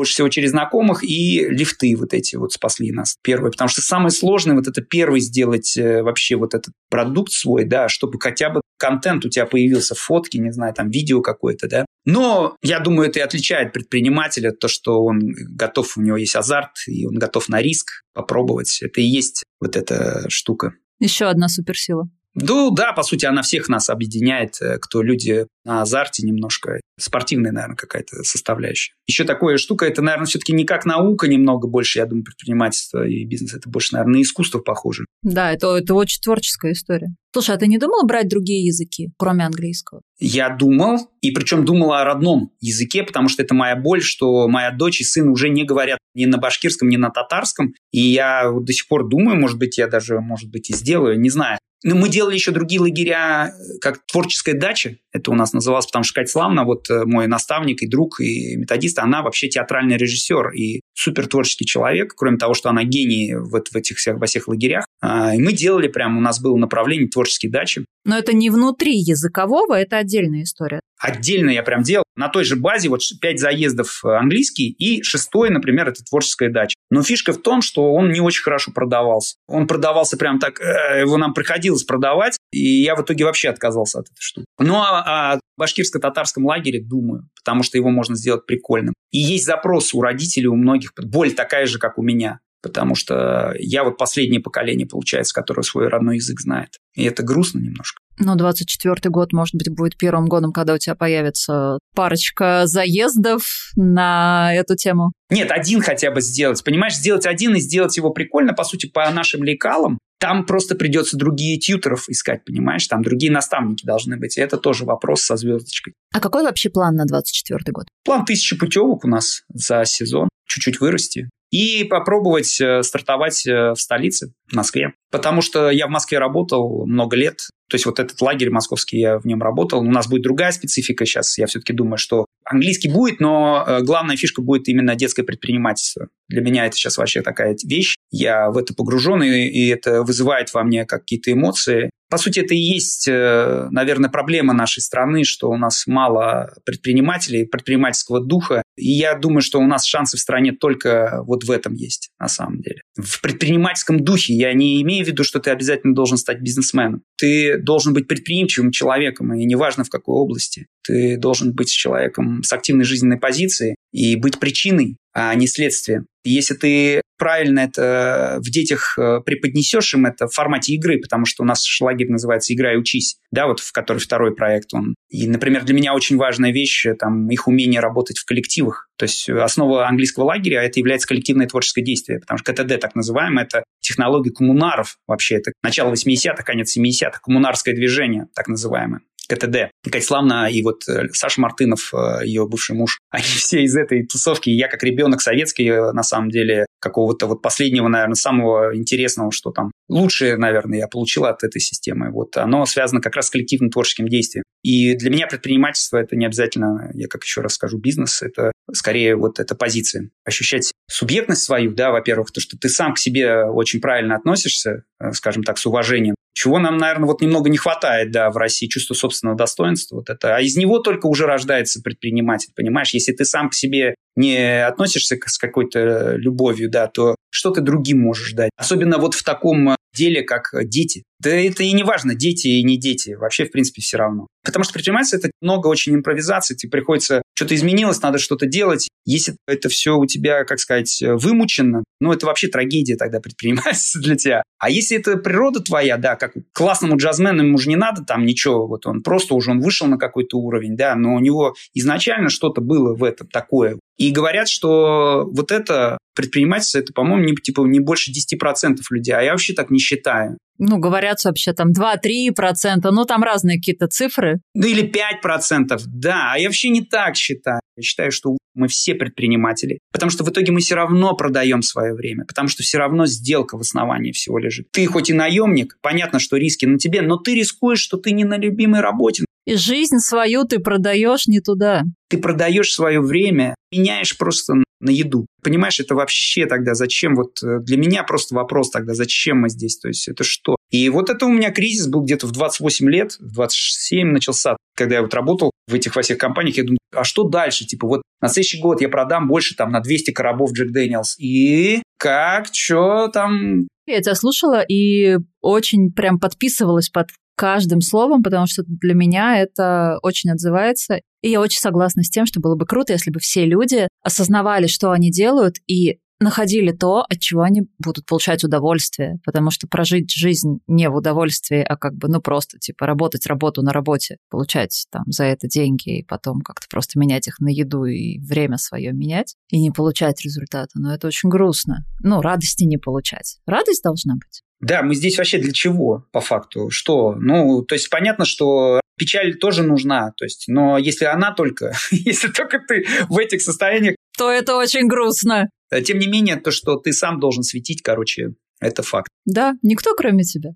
Больше всего через знакомых и лифты вот эти вот спасли нас. Первое, потому что самое сложное вот это первый сделать э, вообще вот этот продукт свой, да, чтобы хотя бы контент у тебя появился, фотки, не знаю, там видео какое-то, да. Но я думаю, это и отличает предпринимателя, то, что он готов, у него есть азарт, и он готов на риск попробовать. Это и есть вот эта штука. Еще одна суперсила. Ну да, по сути, она всех нас объединяет, э, кто люди на азарте немножко. Спортивная, наверное, какая-то составляющая. Еще такая штука, это, наверное, все-таки не как наука немного больше, я думаю, предпринимательство и бизнес. Это больше, наверное, на искусство похоже. Да, это, это очень творческая история. Слушай, а ты не думал брать другие языки, кроме английского? Я думал, и причем думал о родном языке, потому что это моя боль, что моя дочь и сын уже не говорят ни на башкирском, ни на татарском. И я до сих пор думаю, может быть, я даже, может быть, и сделаю, не знаю. Но мы делали еще другие лагеря, как творческая дача, это у нас называлось, потому что Катя Славна, вот э, мой наставник и друг, и методист, она вообще театральный режиссер и супер творческий человек, кроме того, что она гений вот в этих всех, во всех лагерях. А, и мы делали прям, у нас было направление творческие дачи. Но это не внутри языкового, это отдельная история. Отдельно я прям делал. На той же базе вот пять заездов э, английский и шестой, например, это творческая дача. Но фишка в том, что он не очень хорошо продавался. Он продавался прям так, э, его нам приходилось продавать, и я в итоге вообще отказался от этой штуки. Ну а о башкирско-татарском лагере думаю, потому что его можно сделать прикольным. И есть запрос у родителей, у многих, боль такая же, как у меня потому что я вот последнее поколение, получается, которое свой родной язык знает. И это грустно немножко. Но 24-й год, может быть, будет первым годом, когда у тебя появится парочка заездов на эту тему. Нет, один хотя бы сделать. Понимаешь, сделать один и сделать его прикольно, по сути, по нашим лекалам. Там просто придется другие тьютеров искать, понимаешь? Там другие наставники должны быть. И это тоже вопрос со звездочкой. А какой вообще план на 24 год? План тысячи путевок у нас за сезон. Чуть-чуть вырасти. И попробовать э, стартовать э, в столице, в Москве. Потому что я в Москве работал много лет, то есть вот этот лагерь московский, я в нем работал. У нас будет другая специфика сейчас. Я все-таки думаю, что английский будет, но э, главная фишка будет именно детское предпринимательство. Для меня это сейчас вообще такая вещь. Я в это погружен, и, это вызывает во мне какие-то эмоции. По сути, это и есть, э, наверное, проблема нашей страны, что у нас мало предпринимателей, предпринимательского духа. И я думаю, что у нас шансы в стране только вот в этом есть, на самом деле. В предпринимательском духе я не имею в виду, что ты обязательно должен стать бизнесменом. Ты должен быть предприимчивым человеком, и неважно в какой области. Ты должен быть человеком с активной жизненной позицией и быть причиной, а не следствием. Если ты правильно это в детях э, преподнесешь им это в формате игры, потому что у нас лагерь называется «Играй, учись», да, вот в который второй проект он. И, например, для меня очень важная вещь, э, там, их умение работать в коллективах. То есть основа английского лагеря – это является коллективное творческое действие, потому что КТД, так называемое, это технология коммунаров вообще. Это начало 80-х, конец 70-х, коммунарское движение, так называемое. КТД. Катя Славна и вот э, Саша Мартынов, э, ее бывший муж, [LAUGHS] они все из этой тусовки. Я как ребенок советский, э, на самом деле, какого-то вот последнего, наверное, самого интересного, что там лучшее, наверное, я получил от этой системы. Вот оно связано как раз с коллективным творческим действием. И для меня предпринимательство это не обязательно, я как еще раз скажу, бизнес, это скорее вот эта позиция. Ощущать субъектность свою, да, во-первых, то, что ты сам к себе очень правильно относишься, скажем так, с уважением, чего нам, наверное, вот немного не хватает, да, в России, чувство собственного достоинства, вот это. А из него только уже рождается предприниматель, понимаешь? Если ты сам к себе не относишься с какой-то любовью, да, то что ты другим можешь дать? Особенно вот в таком деле, как дети. Да это и не важно, дети и не дети. Вообще, в принципе, все равно. Потому что предпринимательство – это много очень импровизации. Тебе приходится, что-то изменилось, надо что-то делать. Если это все у тебя, как сказать, вымучено, ну, это вообще трагедия тогда [LAUGHS] предпринимательства для тебя. А если это природа твоя, да, как классному джазмену ему же не надо там ничего, вот он просто уже он вышел на какой-то уровень, да, но у него изначально что-то было в этом такое. И говорят, что вот это предпринимательство, это, по-моему, не, типа, не больше 10% людей, а я вообще так не считаю. Ну, говорят вообще там 2-3%, ну, там разные какие-то цифры. Ну, или 5%, да, а я вообще не так считаю. Я считаю, что мы все предприниматели, потому что в итоге мы все равно продаем свое время, потому что все равно сделка в основании всего лежит. Ты хоть и наемник, понятно, что риски на тебе, но ты рискуешь, что ты не на любимой работе. И жизнь свою ты продаешь не туда. Ты продаешь свое время, меняешь просто на еду. Понимаешь, это вообще тогда зачем? Вот э, для меня просто вопрос тогда, зачем мы здесь? То есть это что? И вот это у меня кризис был где-то в 28 лет, в 27 начался, когда я вот работал в этих во всех компаниях, я думаю, а что дальше? Типа вот на следующий год я продам больше там на 200 коробов Джек Дэниелс. И как, что там? Я тебя слушала и очень прям подписывалась под каждым словом, потому что для меня это очень отзывается. И я очень согласна с тем, что было бы круто, если бы все люди осознавали, что они делают, и находили то, от чего они будут получать удовольствие, потому что прожить жизнь не в удовольствии, а как бы, ну, просто, типа, работать работу на работе, получать там за это деньги и потом как-то просто менять их на еду и время свое менять и не получать результата. Но это очень грустно. Ну, радости не получать. Радость должна быть. Да, мы здесь вообще для чего, по факту? Что? Ну, то есть понятно, что печаль тоже нужна, то есть, но если она только, [LAUGHS] если только ты в этих состояниях, то это очень грустно. Э, тем не менее, то, что ты сам должен светить, короче, это факт. Да, никто кроме тебя.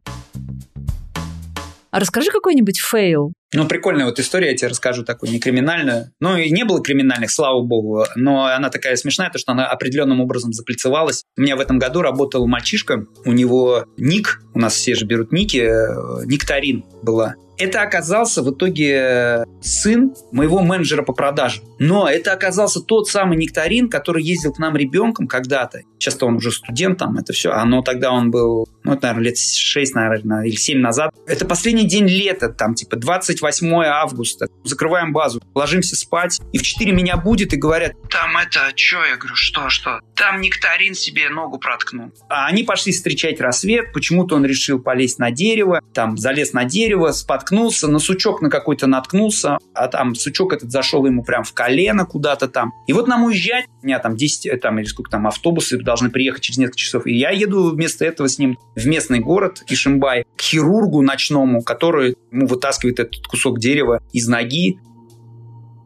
А расскажи какой-нибудь fail. Ну, прикольная вот история, я тебе расскажу такую, не криминальную. Ну, и не было криминальных, слава богу, но она такая смешная, то, что она определенным образом заплицевалась. У меня в этом году работал мальчишка, у него ник, у нас все же берут ники, э, Нектарин была. Это оказался в итоге э, сын моего менеджера по продажам. Но это оказался тот самый Нектарин, который ездил к нам ребенком когда-то. Сейчас он уже студент там, это все. А но тогда он был, ну, это, наверное, лет 6, наверное, или 7 назад. Это последний день лета, там, типа 28 августа. Закрываем базу, ложимся спать. И в 4 меня будет и говорят, там это, что? Я говорю, что, что? Там Нектарин себе ногу проткнул. А они пошли встречать рассвет. Почему-то он решил полезть на дерево. Там залез на дерево, споткнулся, на сучок на какой-то наткнулся, а там сучок этот зашел ему прям в колено куда-то там. И вот нам уезжать, у меня там 10, э, там, или сколько там, автобусы должны приехать через несколько часов. И я еду вместо этого с ним в местный город Ишимбай к хирургу ночному, который ему вытаскивает этот кусок дерева из ноги.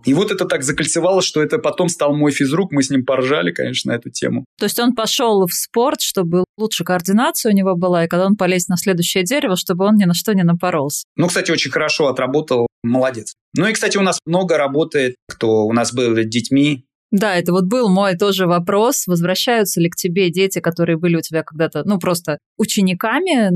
И вот это так закольцевалось, что это потом стал мой физрук, мы с ним поржали, конечно, на эту тему. То есть он пошел в спорт, чтобы лучше координация у него была, и когда он полез на следующее дерево, чтобы он ни на что не напоролся. Ну, кстати, очень хорошо отработал, молодец. Ну и, кстати, у нас много работает, кто у нас был детьми, да, это вот был мой тоже вопрос. Возвращаются ли к тебе дети, которые были у тебя когда-то, ну, просто учениками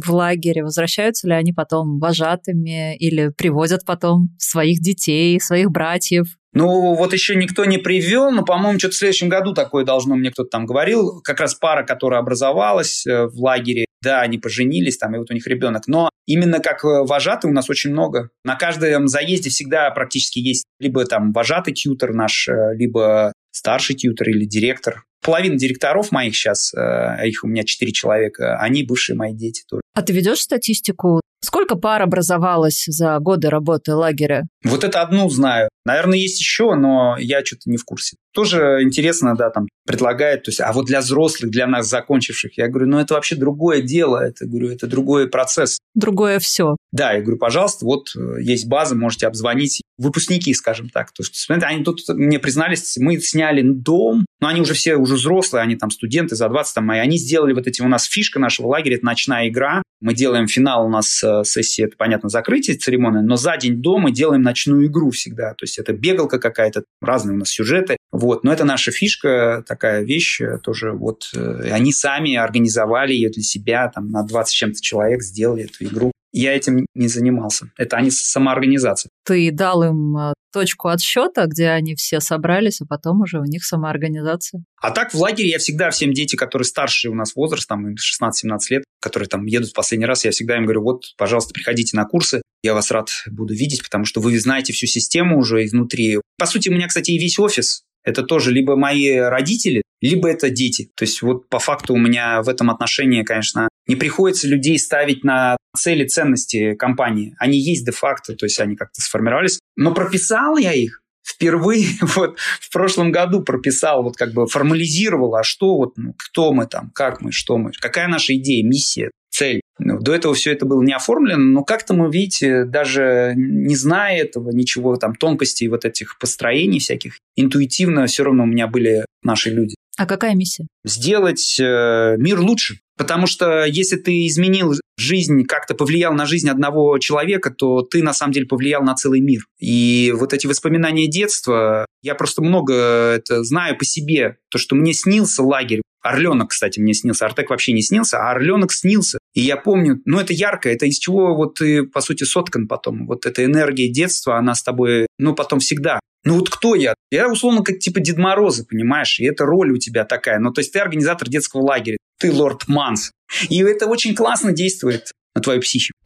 в лагере? Возвращаются ли они потом вожатыми или привозят потом своих детей, своих братьев? Ну, вот еще никто не привел, но, по-моему, что-то в следующем году такое должно, мне кто-то там говорил. Как раз пара, которая образовалась э, в лагере, да, они поженились, там, и вот у них ребенок. Но именно как э, вожатый у нас очень много. На каждом заезде всегда практически есть либо там вожатый тьютер наш, э, либо старший тьютер или директор. Половина директоров моих сейчас, э, их у меня четыре человека, они бывшие мои дети тоже. А ты ведешь статистику? Сколько пар образовалось за годы работы лагеря? Вот это одну знаю. Наверное, есть еще, но я что-то не в курсе. Тоже интересно, да, там предлагает, то есть, а вот для взрослых, для нас закончивших, я говорю, ну это вообще другое дело, это, говорю, это другой процесс. Другое все. Да, я говорю, пожалуйста, вот э, есть база, можете обзвонить. Выпускники, скажем так. То, смотрите, они тут мне признались, мы сняли дом, но они уже все уже взрослые, они там студенты за 20 там, и они сделали вот эти у нас фишка нашего лагеря, это ночная игра. Мы делаем финал, у нас э, сессия, это, понятно, закрытие церемонии, но за день до мы делаем ночную игру всегда. То есть это бегалка какая-то, разные у нас сюжеты. Вот, но это наша фишка, такая вещь э, тоже. Вот э, они сами организовали ее для себя, там на 20 чем-то человек сделали эту игру. Я этим не занимался. Это они самоорганизация. Ты дал им э, точку отсчета, где они все собрались, а потом уже у них самоорганизация. А так в лагере я всегда всем дети, которые старше у нас возраст, там 16-17 лет, которые там едут в последний раз, я всегда им говорю, вот, пожалуйста, приходите на курсы, я вас рад буду видеть, потому что вы знаете всю систему уже изнутри. По сути, у меня, кстати, и весь офис это тоже либо мои родители, либо это дети. То есть вот по факту у меня в этом отношении, конечно, не приходится людей ставить на цели ценности компании. Они есть де-факто, то есть они как-то сформировались. Но прописал я их впервые [LAUGHS] вот в прошлом году прописал, вот как бы формализировал, а что вот, ну, кто мы там, как мы, что мы, какая наша идея, миссия, цель. Ну, до этого все это было не оформлено, но как-то мы, видите, даже не зная этого, ничего там, тонкостей вот этих построений всяких, интуитивно все равно у меня были наши люди. А какая миссия? Сделать э, мир лучше. Потому что если ты изменил жизнь, как-то повлиял на жизнь одного человека, то ты на самом деле повлиял на целый мир. И вот эти воспоминания детства, я просто много это знаю по себе. То, что мне снился лагерь. Орленок, кстати, мне снился. Артек вообще не снился, а Орленок снился. И я помню, ну это ярко, это из чего вот ты, по сути, соткан потом. Вот эта энергия детства, она с тобой, ну потом всегда. Ну вот кто я? Я условно как типа Дед Мороза, понимаешь? И это роль у тебя такая. Ну то есть ты организатор детского лагеря, ты лорд Манс. И это очень классно действует на твою психику.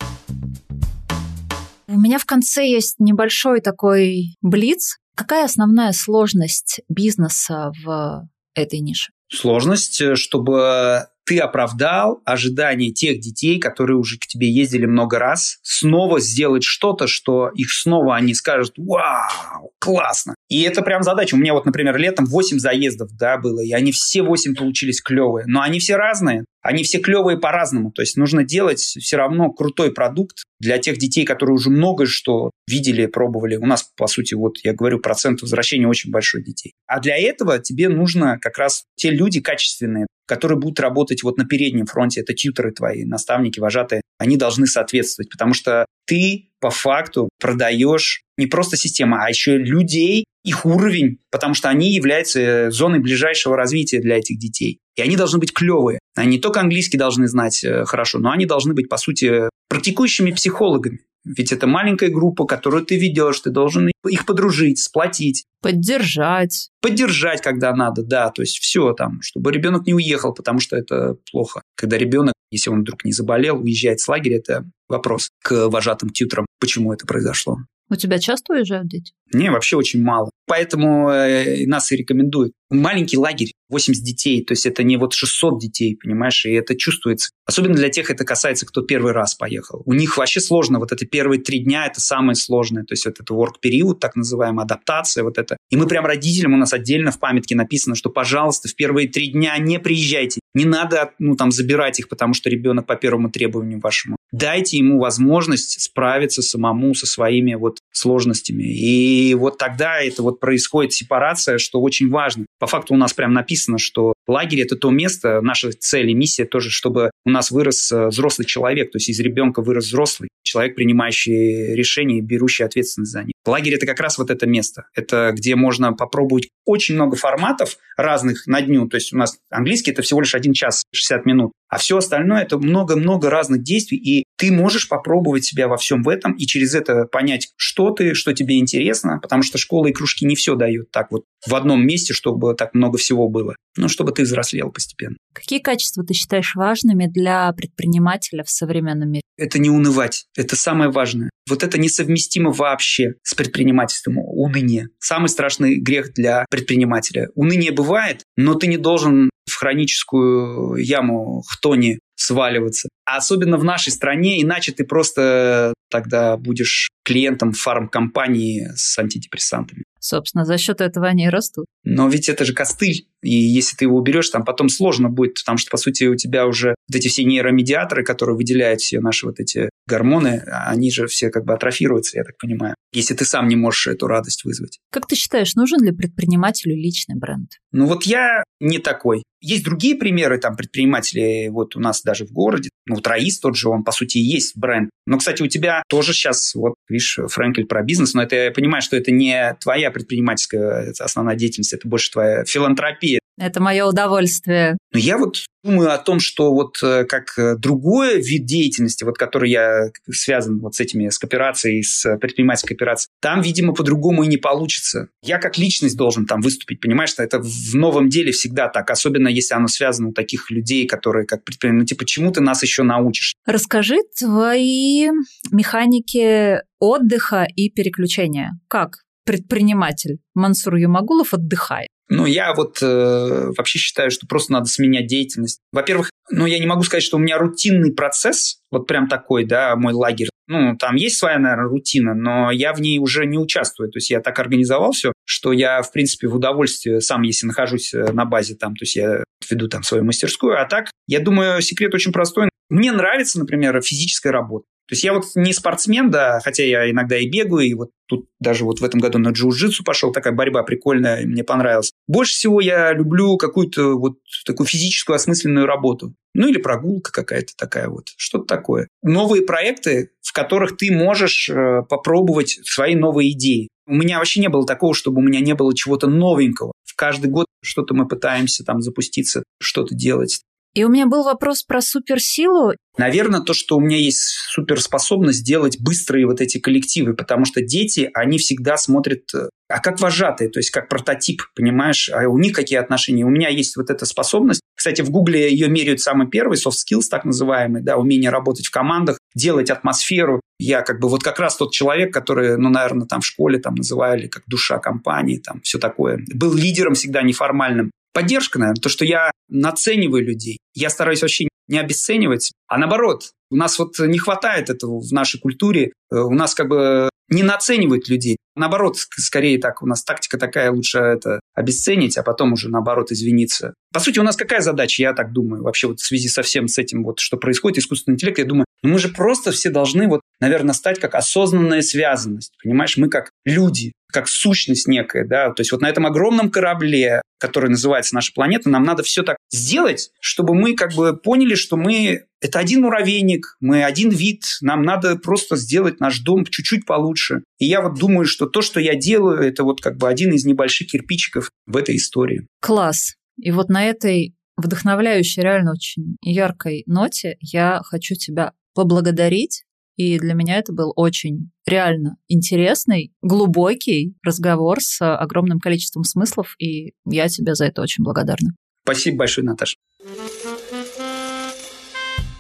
У меня в конце есть небольшой такой блиц. Какая основная сложность бизнеса в этой нише? Сложность, э, чтобы ты оправдал ожидания тех детей, которые уже к тебе ездили много раз, снова сделать что-то, что их снова они скажут, вау, классно. И это прям задача. У меня вот, например, летом 8 заездов, да, было, и они все 8 получились клевые, но они все разные. Они все клевые по-разному. То есть нужно делать все равно крутой продукт для тех детей, которые уже много что видели, пробовали. У нас, по сути, вот я говорю, процент возвращения очень большой детей. А для этого тебе нужно как раз те люди качественные, которые будут работать вот на переднем фронте. Это тьютеры твои, наставники, вожатые. Они должны соответствовать, потому что ты по факту продаешь не просто систему, а еще людей, их уровень, потому что они являются зоной ближайшего развития для этих детей. И они должны быть клевые. Они не только английский должны знать э, хорошо, но они должны быть, по сути, практикующими психологами. Ведь это маленькая группа, которую ты ведешь, ты должен их подружить, сплотить. Поддержать. Поддержать, когда надо, да. То есть все там, чтобы ребенок не уехал, потому что это плохо. Когда ребенок, если он вдруг не заболел, уезжает с лагеря, это вопрос к вожатым тьютерам, почему это произошло. У тебя часто уезжают дети? Не, вообще очень мало. Поэтому э, нас и рекомендуют. Маленький лагерь, 80 детей, то есть это не вот 600 детей, понимаешь, и это чувствуется. Особенно для тех это касается, кто первый раз поехал. У них вообще сложно, вот это первые три дня, это самое сложное, то есть вот это work период, так называемая адаптация, вот это. И мы прям родителям, у нас отдельно в памятке написано, что, пожалуйста, в первые три дня не приезжайте, не надо, ну, там, забирать их, потому что ребенок по первому требованию вашему. Дайте ему возможность справиться самому со своими вот сложностями. И И вот тогда это вот происходит сепарация, что очень важно. По факту у нас прям написано, что лагерь – это то место, наша цель и миссия тоже, чтобы у нас вырос э, взрослый человек, то есть из ребенка вырос взрослый человек, принимающий решения и берущий ответственность за них. Лагерь – это как раз вот это место. Это где можно попробовать очень много форматов разных на дню. То есть у нас английский – это всего лишь один час, 60 минут. А все остальное – это много-много разных действий, и ты можешь попробовать себя во всем в этом и через это понять, что ты, что тебе интересно, потому что школы и кружки не все дают так вот в одном месте, чтобы так много всего было. Ну, чтобы ты взрослел постепенно. Какие качества ты считаешь важными для предпринимателя в современном мире? Это не унывать. Это самое важное. Вот это несовместимо вообще с предпринимательством. Уныние. Самый страшный грех для предпринимателя. Уныние бывает, но ты не должен в хроническую яму хтони сваливаться. А особенно в нашей стране, иначе ты просто тогда будешь клиентом фармкомпании с антидепрессантами. Собственно, за счет этого они и растут. Но ведь это же костыль. И если ты его уберешь, там потом сложно будет, потому что, по сути, у тебя уже вот эти все нейромедиаторы, которые выделяют все наши вот эти гормоны, они же все как бы атрофируются, я так понимаю, если ты сам не можешь эту радость вызвать. Как ты считаешь, нужен ли предпринимателю личный бренд? Ну вот я не такой. Есть другие примеры там предпринимателей, вот у нас даже в городе, ну, Троис тот же, он, по сути, и есть бренд. Но, кстати, у тебя тоже сейчас, вот, видишь, Фрэнкель про бизнес, но это я понимаю, что это не твоя предпринимательская основная деятельность, это больше твоя филантропия. Это мое удовольствие. Но я вот думаю о том, что вот э, как э, другой вид деятельности, вот который я связан вот с этими, с кооперацией, с предпринимательской кооперацией, там, видимо, по-другому и не получится. Я как личность должен там выступить, понимаешь, что это в новом деле всегда так, особенно если оно связано у таких людей, которые как предприниматели, ну типа, чему ты нас еще научишь? Расскажи твои механики отдыха и переключения. Как предприниматель Мансур Юмагулов отдыхает? Ну, я вот э, вообще считаю, что просто надо сменять деятельность. Во-первых, ну, я не могу сказать, что у меня рутинный процесс, вот прям такой, да, мой лагерь. Ну, там есть своя, наверное, рутина, но я в ней уже не участвую. То есть я так организовал все, что я, в принципе, в удовольствии сам, если нахожусь э, на базе там, то есть я веду там свою мастерскую. А так, я думаю, секрет очень простой. Мне нравится, например, физическая работа. То есть я вот не спортсмен, да, хотя я иногда и бегаю, и вот тут даже вот в этом году на джиу-джитсу пошел, такая борьба прикольная, мне понравилась. Больше всего я люблю какую-то вот такую физическую осмысленную работу. Ну или прогулка какая-то такая вот, что-то такое. Новые проекты, в которых ты можешь э, попробовать свои новые идеи. У меня вообще не было такого, чтобы у меня не было чего-то новенького. В каждый год что-то мы пытаемся там запуститься, что-то делать. И у меня был вопрос про суперсилу. Наверное, то, что у меня есть суперспособность делать быстрые вот эти коллективы, потому что дети, они всегда смотрят, э, а как вожатые, то есть как прототип, понимаешь, а у них какие отношения. У меня есть вот эта способность. Кстати, в Гугле ее меряют самый первый, soft skills так называемый, да, умение работать в командах, делать атмосферу. Я как бы вот как раз тот человек, который, ну, наверное, там в школе там называли как душа компании, там все такое. Был лидером всегда неформальным. Поддержка, наверное, то, что я нацениваю людей. Я стараюсь вообще не обесценивать, а наоборот. У нас вот не хватает этого в нашей культуре. Э, у нас как бы не наценивают людей. Наоборот, скорее так, у нас тактика такая, лучше это обесценить, а потом уже наоборот извиниться. По сути, у нас какая задача, я так думаю, вообще вот в связи со всем с этим, вот, что происходит, искусственный интеллект, я думаю, ну мы же просто все должны вот, наверное, стать как осознанная связанность, понимаешь, мы как люди, как сущность некая, да, то есть вот на этом огромном корабле, который называется наша планета, нам надо все так сделать, чтобы мы как бы поняли, что мы это один муравейник, мы один вид, нам надо просто сделать наш дом чуть-чуть получше. И я вот думаю, что то, что я делаю, это вот как бы один из небольших кирпичиков в этой истории. Класс. И вот на этой вдохновляющей, реально очень яркой ноте я хочу тебя поблагодарить. И для меня это был очень реально интересный, глубокий разговор с огромным количеством смыслов, и я тебе за это очень благодарна. Спасибо большое, Наташа.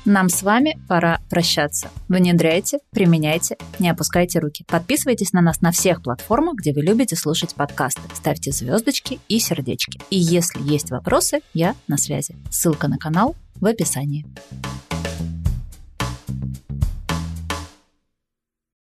Нам с вами пора прощаться. Внедряйте, применяйте, не опускайте руки. Подписывайтесь на нас на всех платформах, где вы любите слушать подкасты. Ставьте звездочки и сердечки. И если есть вопросы, я на связи. Ссылка на канал в описании.